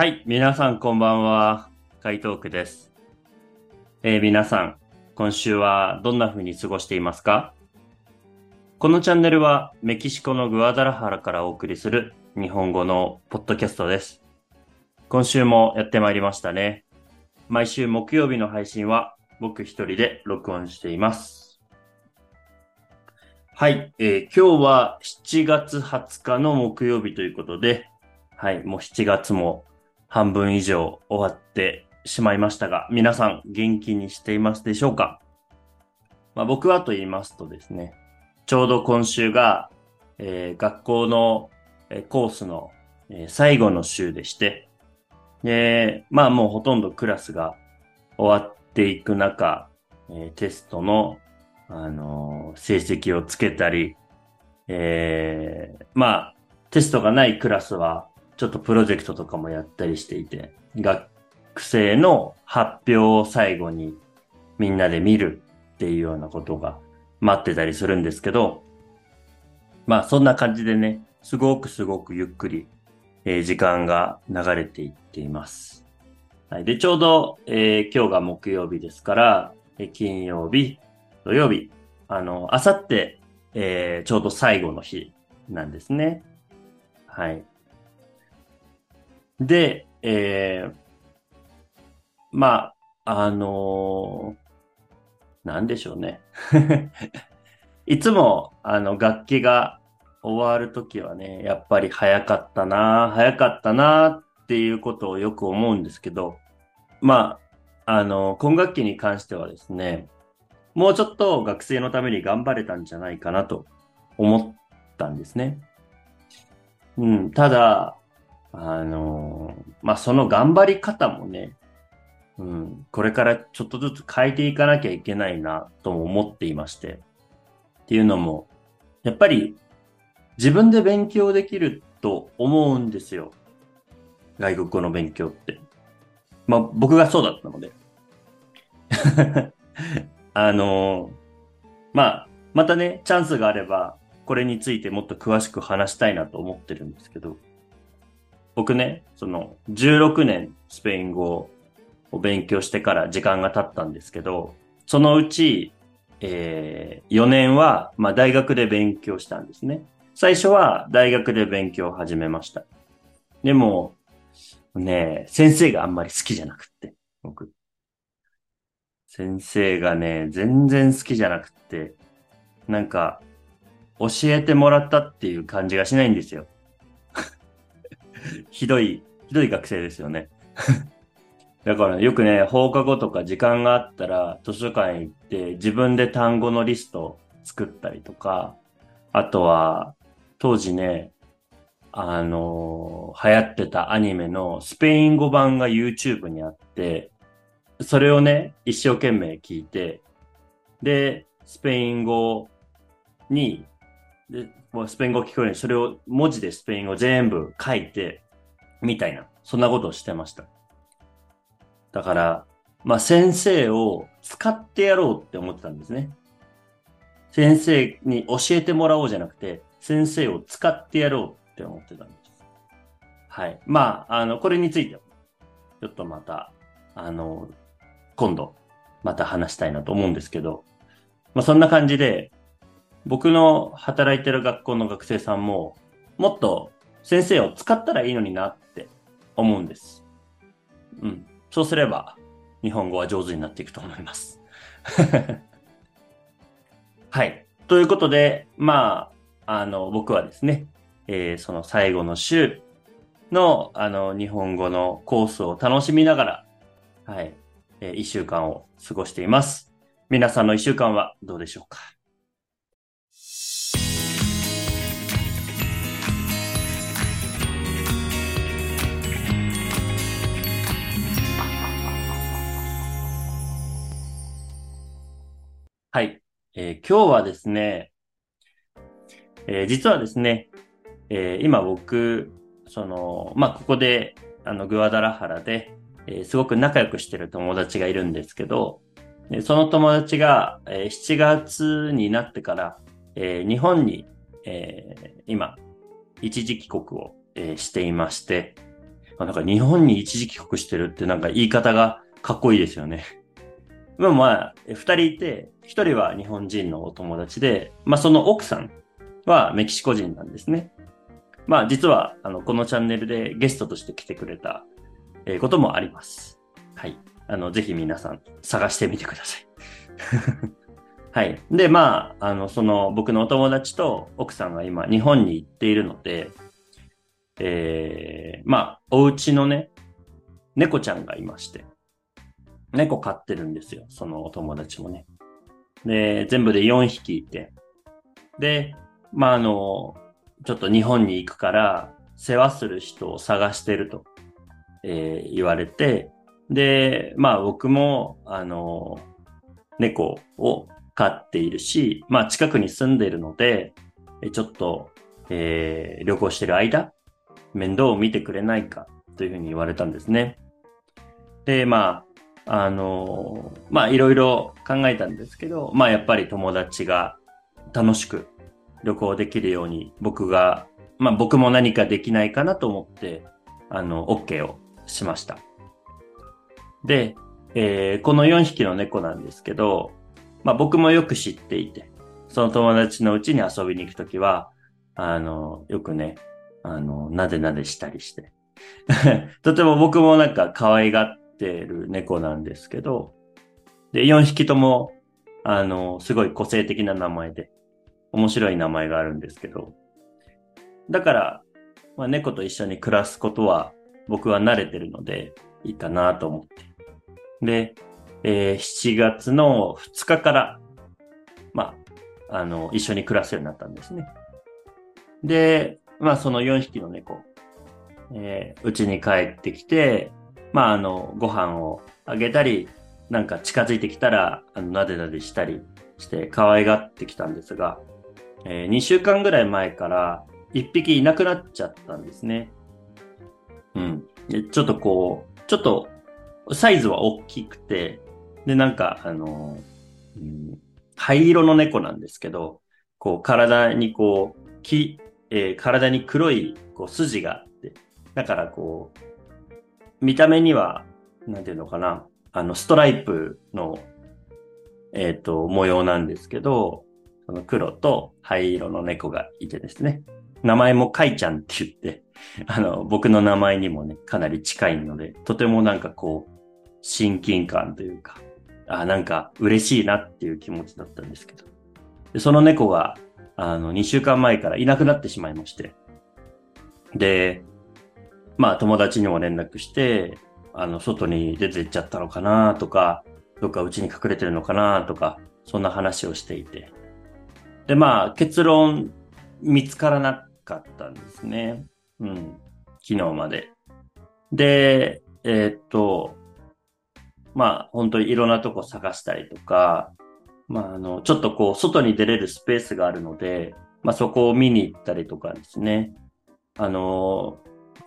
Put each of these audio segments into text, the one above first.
はい、皆さんこんばんは。海東区です。えー皆さん、今週はどんな風に過ごしていますか？このチャンネルはメキシコのグアダラハラからお送りする日本語のポッドキャストです。今週もやってまいりましたね。毎週木曜日の配信は僕一人で録音しています。はい、えー今日は7月20日の木曜日ということで、はい、もう7月も半分以上終わってしまいましたが、皆さん元気にしていますでしょうか？まあ、僕はと言いますとですね、ちょうど今週が、えー学校のえーコースの、えー最後の週でして、で、まあもうほとんどクラスが終わっていく中、えテストの、あの成績をつけたり、えまあ、テストがないクラスは、ちょっとプロジェクトとかもやったりしていて、学生の発表を最後にみんなで見るっていうようなことが待ってたりするんですけど、まあそんな感じでね、すごくすごくゆっくり、えー時間が流れていっています。はい、で、ちょうど、えー今日が木曜日ですから、えー金曜日、土曜日、あの、あさって、えーちょうど最後の日なんですね。はい。で、えーまあ、あのーなんでしょうね。いつも、あの、楽器が終わるときはね、やっぱり早かったな、早かったなっていうことをよく思うんですけど、まあ、あの、今学期に関してはですね、もうちょっと学生のために頑張れたんじゃないかなと思ったんですね。うん、ただ、あのまあ、その頑張り方もね、うん、これからちょっとずつ変えていかなきゃいけないなとも思っていまして。っていうのも、やっぱり自分で勉強できると思うんですよ。外国語の勉強って。まあ僕がそうだったので。あのまあ、またね、チャンスがあれば、これについてもっと詳しく話したいなと思ってるんですけど、僕ね、その、16年スペイン語を勉強してから時間が経ったんですけど、そのうち、えー、4年は、まあ、大学で勉強したんですね。最初は大学で勉強を始めました。でも、ね、先生があんまり好きじゃなくって、僕。先生がね、全然好きじゃなくって、なんか、教えてもらったっていう感じがしないんですよ。ひどい、ひどい学生ですよね。だからよくね、放課後とか時間があったら図書館行って自分で単語のリスト作ったりとか、あとは当時ね、あの流行ってたアニメのスペイン語版が YouTube にあって、それをね、一生懸命聞いて、で、スペイン語に、でもうスペイン語聞こえるようにそれを文字でスペイン語全部書いて、みたいな、そんなことをしてました。だから、まあ先生を使ってやろうって思ってたんですね。先生に教えてもらおうじゃなくて、先生を使ってやろうって思ってたんです。はい。まあ、あの、これについて、ちょっとまた、あの、今度、また話したいなと思うんですけど、まあそんな感じで、僕の働いてる学校の学生さんも、もっと先生を使ったらいいのになって思うんです。うん。そうすれば、日本語は上手になっていくと思います。はい。ということで、まあ、あの、僕はですね、えーその最後の週の、あの、日本語のコースを楽しみながら、はい、えー一週間を過ごしています。皆さんの一週間はどうでしょうか？えー今日はですね、えー実はですね、えー今僕、その、まあ、ここで、あの、グアダラハラで、えすごく仲良くしてる友達がいるんですけど、でその友達が、え7月になってから、え日本に、え今、一時帰国を、えしていまして、なんか日本に一時帰国してるってなんか言い方がかっこいいですよね。まあまあ、二人いて、一人は日本人のお友達で、まあその奥さんはメキシコ人なんですね。まあ実は、あの、このチャンネルでゲストとして来てくれた、えこともあります。はい。あの、ぜひ皆さん探してみてください。はい。で、まあ、あの、その僕のお友達と奥さんが今日本に行っているので、えー、まあ、お家のね、猫ちゃんがいまして、猫飼ってるんですよ。そのお友達もね。で、全部で4匹いて。で、まあ、あの、ちょっと日本に行くから、世話する人を探してると、えー、言われて、で、まあ僕も、あの、猫を飼っているし、まあ近くに住んでいるので、ちょっと、えー、旅行してる間、面倒を見てくれないかというふうに言われたんですね。で、まあ、あの、まあいろいろ考えたんですけど、まあやっぱり友達が楽しく旅行できるように僕が、まあ僕も何かできないかなと思って、あの、OK をしました。で、えー、この4匹の猫なんですけど、まあ僕もよく知っていて、その友達のうちに遊びに行くときは、あの、よくね、あの、なでなでしたりして。とても僕もなんか可愛がっってる猫なんですけど、で、4匹とも、あの、すごい個性的な名前で、面白い名前があるんですけど、だから、まあ、猫と一緒に暮らすことは僕は慣れてるのでいいかなと思って。で、えー、7月の2日から、まあ、あの、一緒に暮らすようになったんですね。で、まあその4匹の猫、えー、うちに帰ってきて、まああの、ご飯をあげたり、なんか近づいてきたら、あの、なでなでしたりして可愛がってきたんですが、えー、2週間ぐらい前から1匹いなくなっちゃったんですね。うん。でちょっとこう、ちょっとサイズは大きくて、で、なんか、あの、うん、灰色の猫なんですけど、こう、体にこう、き、えー、体に黒いこう筋があって、だからこう、見た目には、なんていうのかな、あの、ストライプの、えっ、ー、と、模様なんですけど、その黒と灰色の猫がいてですね、名前もカイちゃんって言って、あの、僕の名前にもね、かなり近いので、とてもなんかこう、親近感というか、あ、なんか嬉しいなっていう気持ちだったんですけど。でその猫が、あの、2週間前からいなくなってしまいまして。で、まあ友達にも連絡して、あの、外に出てっちゃったのかなとか、どっか家に隠れてるのかなとか、そんな話をしていて。で、まあ結論見つからなかったんですね。うん。昨日まで。で、えー、っと、まあ本当にいろんなとこ探したりとか、まあ、あの、ちょっとこう、外に出れるスペースがあるので、まあ、そこを見に行ったりとかですね。あの、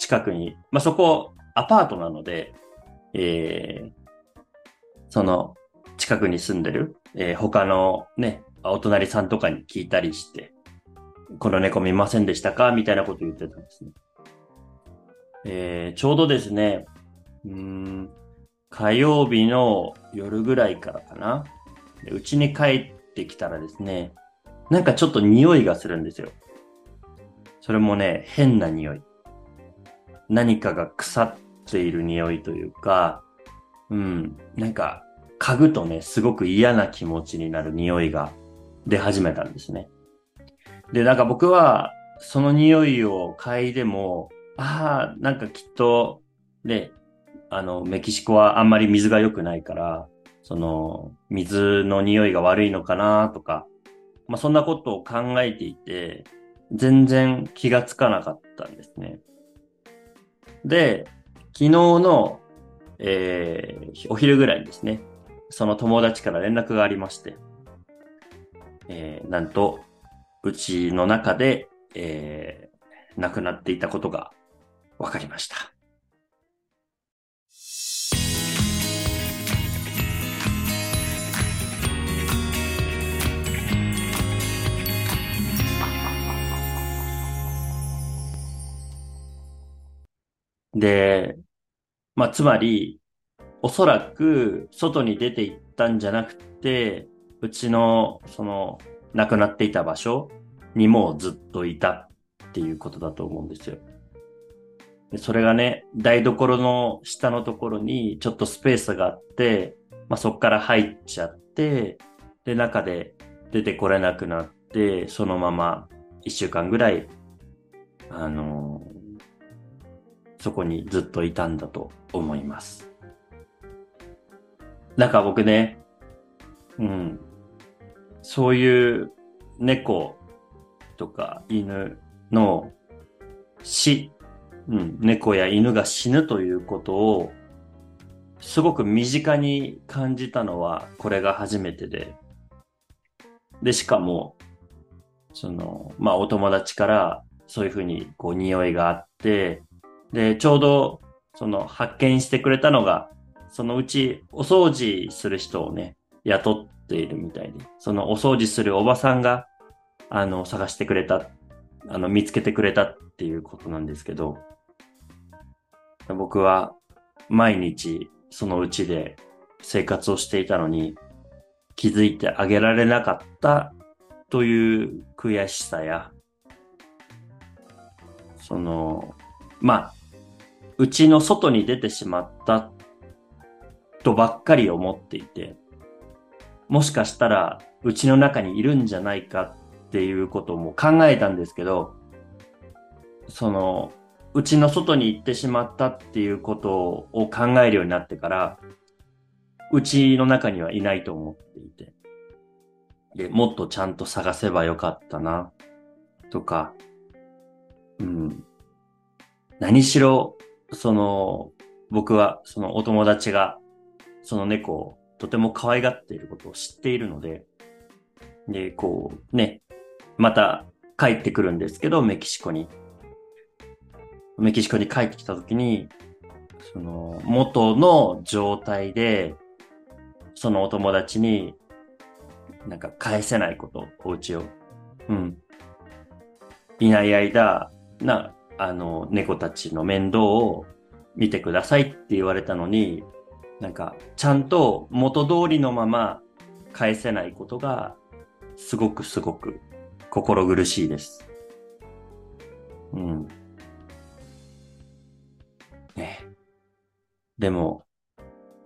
近くに、まあ、そこ、アパートなので、えー、その、近くに住んでる、えー、他のね、お隣さんとかに聞いたりして、この猫見ませんでしたか？みたいなこと言ってたんですね。えー、ちょうどですね、うん、火曜日の夜ぐらいからかな。うちに帰ってきたらですね、なんかちょっと匂いがするんですよ。それもね、変な匂い。何かが腐っている匂いというか、うん、なんか、嗅ぐとね、すごく嫌な気持ちになる匂いが出始めたんですね。で、なんか僕は、その匂いを嗅いでも、ああ、なんかきっと、ね、あの、メキシコはあんまり水が良くないから、その、水の匂いが悪いのかなとか、まあ、そんなことを考えていて、全然気がつかなかったんですね。で、昨日の、えー、お昼ぐらいにですね、その友達から連絡がありまして、えー、なんと、うちの中で、えー、亡くなっていたことが分かりました。で、まあ、つまり、おそらく外に出て行ったんじゃなくて、うちの、その、亡くなっていた場所にもずっといたっていうことだと思うんですよ。でそれがね、台所の下のところにちょっとスペースがあって、まあ、そこから入っちゃって、で、中で出てこれなくなって、そのまま一週間ぐらい、あの、そこにずっといたんだと思います。なんか僕ね、うん、そういう猫とか犬の死、うん、猫や犬が死ぬということをすごく身近に感じたのはこれが初めてで、で、しかも、その、まあお友達からそういうふうにこう匂いがあって、で、ちょうどその発見してくれたのが、そのうちお掃除する人をね、雇っているみたいで、そのお掃除するおばさんが、あの、探してくれた、あの、見つけてくれたっていうことなんですけど、僕は毎日そのうちで生活をしていたのに気づいてあげられなかったという悔しさや、その、まあ、うちの外に出てしまったとばっかり思っていて、もしかしたらうちの中にいるんじゃないかっていうことも考えたんですけど、その、うちの外に行ってしまったっていうことを考えるようになってから、うちの中にはいないと思っていて、で、もっとちゃんと探せばよかったな、とか、うん。何しろ、その、僕は、そのお友達が、その猫をとても可愛がっていることを知っているので、で、こう、ね、また帰ってくるんですけど、メキシコに。メキシコに帰ってきたときに、その、元の状態で、そのお友達に、なんか返せないこと、お家を。うん。いない間、な、あの、猫たちの面倒を見てくださいって言われたのに、なんか、ちゃんと元通りのまま返せないことが、すごくすごく心苦しいです。うん。ねでも、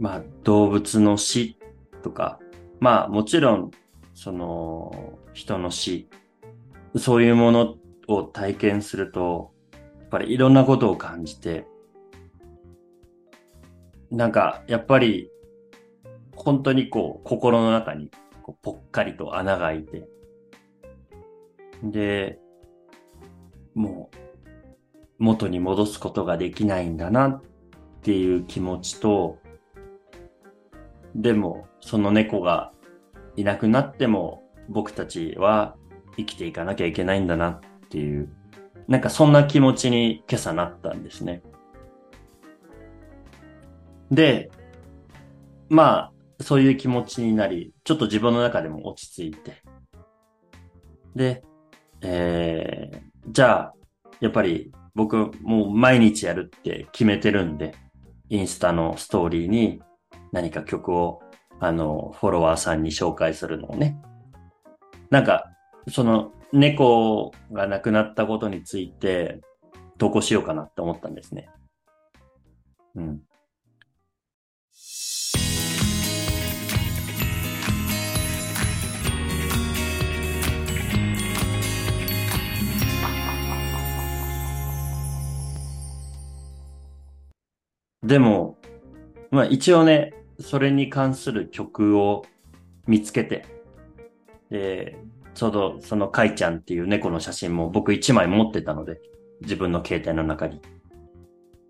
まあ、動物の死とか、まあ、もちろん、その、人の死、そういうものを体験すると、ぱりいろんなことを感じて、なんか、やっぱり、本当にこう、心の中にこうぽっかりと穴が開いて、で、もう、元に戻すことができないんだなっていう気持ちと、でも、その猫がいなくなっても僕たちは生きていかなきゃいけないんだなっていう、なんかそんな気持ちに今朝なったんですね。で、まあ、そういう気持ちになり、ちょっと自分の中でも落ち着いて。で、えー、じゃあ、やっぱり僕もう毎日やるって決めてるんで、インスタのストーリーに何か曲を、あの、フォロワーさんに紹介するのをね。なんか、その猫が亡くなったことについて投稿しようかなって思ったんですね。うん。でも、まあ一応ね、それに関する曲を見つけて、で、ちょうどそのカイちゃんっていう猫の写真も僕一枚持ってたので、自分の携帯の中に。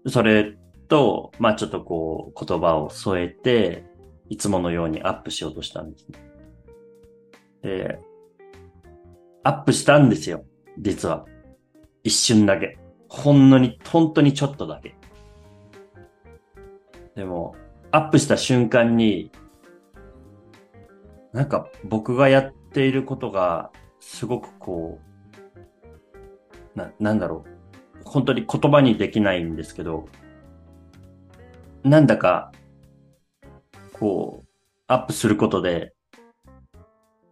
それと、まあちょっとこう言葉を添えて、いつものようにアップしようとしたんですね。で、アップしたんですよ。実は。一瞬だけ。ほんのに、本当にちょっとだけ。でも、アップした瞬間に、なんか僕がやっていることが、すごくこう、な、なんだろう。本当に言葉にできないんですけど、なんだか、こう、アップすることで、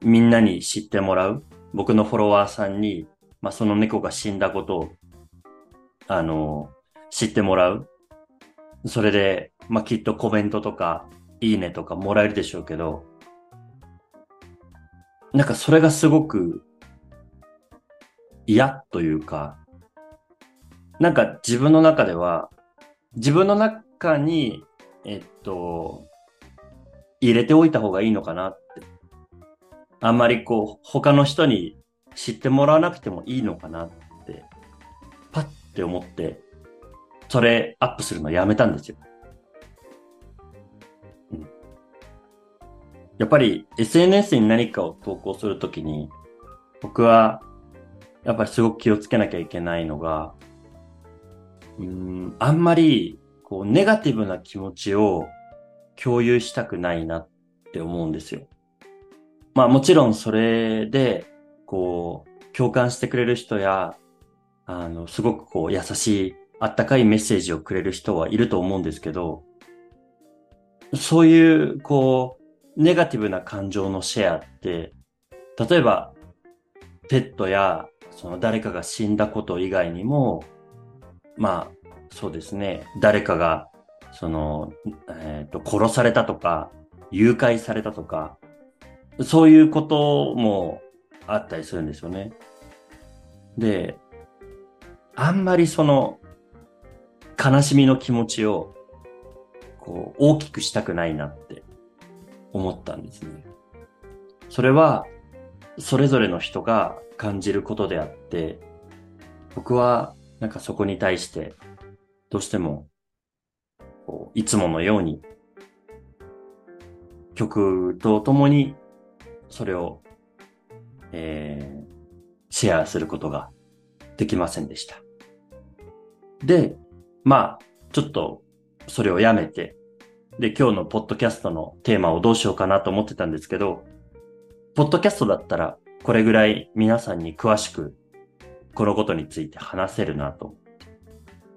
みんなに知ってもらう。僕のフォロワーさんに、まあ、その猫が死んだことを、あの、知ってもらう。それで、まあ、きっとコメントとか、いいねとかもらえるでしょうけど、なんかそれがすごく嫌というか、なんか自分の中では、自分の中に、えっと、入れておいた方がいいのかなって。あんまりこう、他の人に知ってもらわなくてもいいのかなって、パッて思って、それアップするのやめたんですよ。やっぱり SNS に何かを投稿するときに、僕はやっぱりすごく気をつけなきゃいけないのが、うん、あんまり、こう、ネガティブな気持ちを共有したくないなって思うんですよ。まあもちろんそれで、こう、共感してくれる人や、あの、すごくこう、優しい、あったかいメッセージをくれる人はいると思うんですけど、そういう、こう、ネガティブな感情のシェアって、例えば、ペットやその誰かが死んだこと以外にも、まあ、そうですね、誰かが、その、えっ、ー、と、殺されたとか、誘拐されたとか、そういうこともあったりするんですよね。で、あんまりその、悲しみの気持ちを、こう、大きくしたくないなって思ったんですね。それは、それぞれの人が感じることであって、僕はなんかそこに対してどうしてもこういつものように曲と共にそれを、えー、シェアすることができませんでした。で、まあ、ちょっとそれをやめて、で、今日のポッドキャストのテーマをどうしようかなと思ってたんですけど、ポッドキャストだったらこれぐらい皆さんに詳しくこのことについて話せるなと。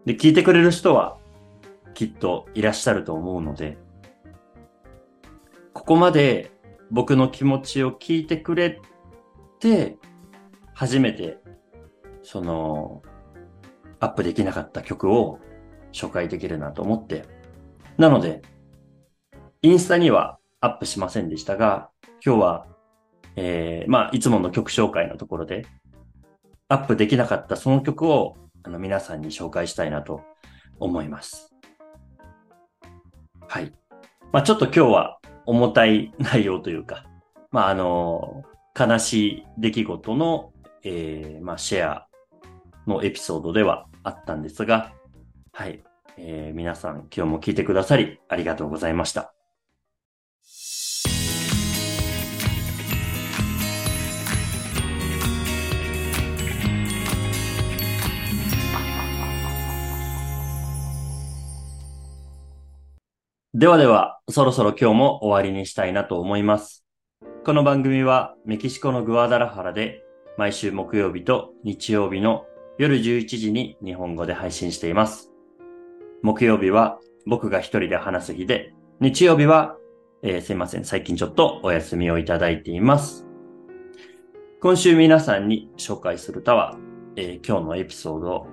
で、聞いてくれる人はきっといらっしゃると思うので、ここまで僕の気持ちを聞いてくれて、初めて、その、アップできなかった曲を紹介できるなと思って。なので、インスタにはアップしませんでしたが、今日はえー、まあ、いつもの曲紹介のところで、アップできなかったその曲をあの皆さんに紹介したいなと思います。はい。まあ、ちょっと今日は重たい内容というか、まあ、あの、悲しい出来事の、えー、まあ、シェアのエピソードではあったんですが、はい。えー、皆さん今日も聞いてくださりありがとうございました。ではでは、そろそろ今日も終わりにしたいなと思います。この番組はメキシコのグアダラハラで毎週木曜日と日曜日の夜11時に日本語で配信しています。木曜日は僕が一人で話す日で、日曜日は、えー、すいません、最近ちょっとお休みをいただいています。今週皆さんに紹介する歌は、えー、今日のエピソード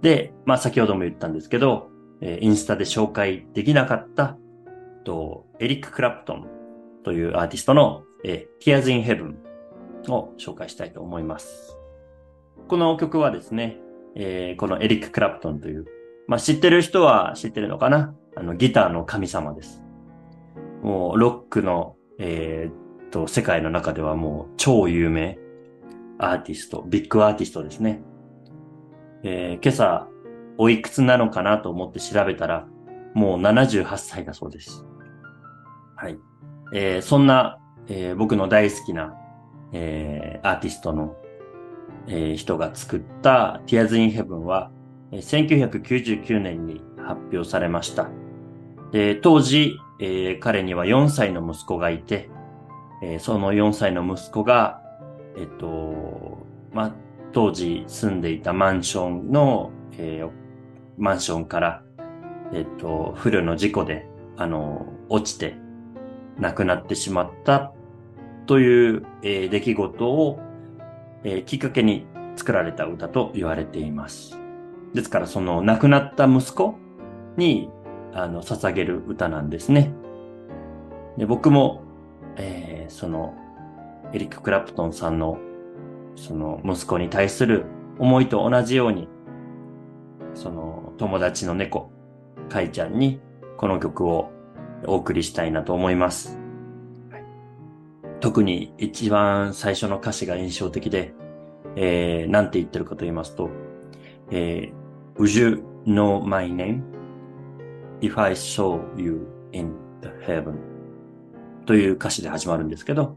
で、まあ先ほども言ったんですけど、えインスタで紹介できなかった、とエリック・クラプトンというアーティストの、え Tears in Heaven を紹介したいと思います。この曲はですね、えー、このエリック・クラプトンという、まあ、知ってる人は知ってるのかな？あの、ギターの神様です。もう、ロックの、えー、と、世界の中ではもう超有名アーティスト、ビッグアーティストですね。えー、今朝、おいくつなのかなと思って調べたら、もう78歳だそうです。はい。えー、そんな、えー、僕の大好きな、えー、アーティストの、えー、人が作った Tears in Heaven は、えー、1999年に発表されました。で当時、えー、彼には4歳の息子がいて、えー、その4歳の息子が、えっと、ま当時住んでいたマンションの、えー、マンションから、えっと、不慮の事故で、あの、落ちて亡くなってしまったという、えー、出来事を、えー、きっかけに作られた歌と言われています。ですから、その亡くなった息子に、あの、捧げる歌なんですね。で僕も、えー、その、エリック・クラプトンさんの、その息子に対する思いと同じように、その友達の猫、カイちゃんにこの曲をお送りしたいなと思います。特に一番最初の歌詞が印象的で、えー、なんて言ってるかと言いますと、えー、Would you know my name if I saw you in the heaven? という歌詞で始まるんですけど、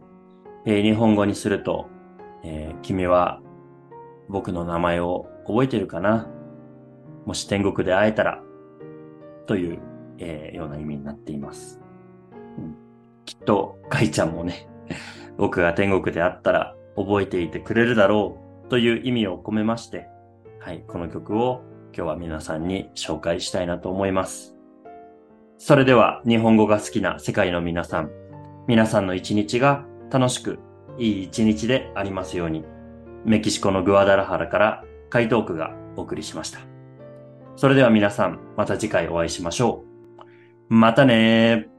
えー、日本語にすると、えー、君は僕の名前を覚えてるかな？もし天国で会えたら、という、えー、ような意味になっています。うん、きっと、かいちゃんもね、僕が天国で会ったら覚えていてくれるだろうという意味を込めまして、はい、この曲を今日は皆さんに紹介したいなと思います。それでは日本語が好きな世界の皆さん、皆さんの一日が楽しくいい一日でありますように、メキシコのグアダラハラからカイトークがお送りしました。それでは皆さん、また次回お会いしましょう。またね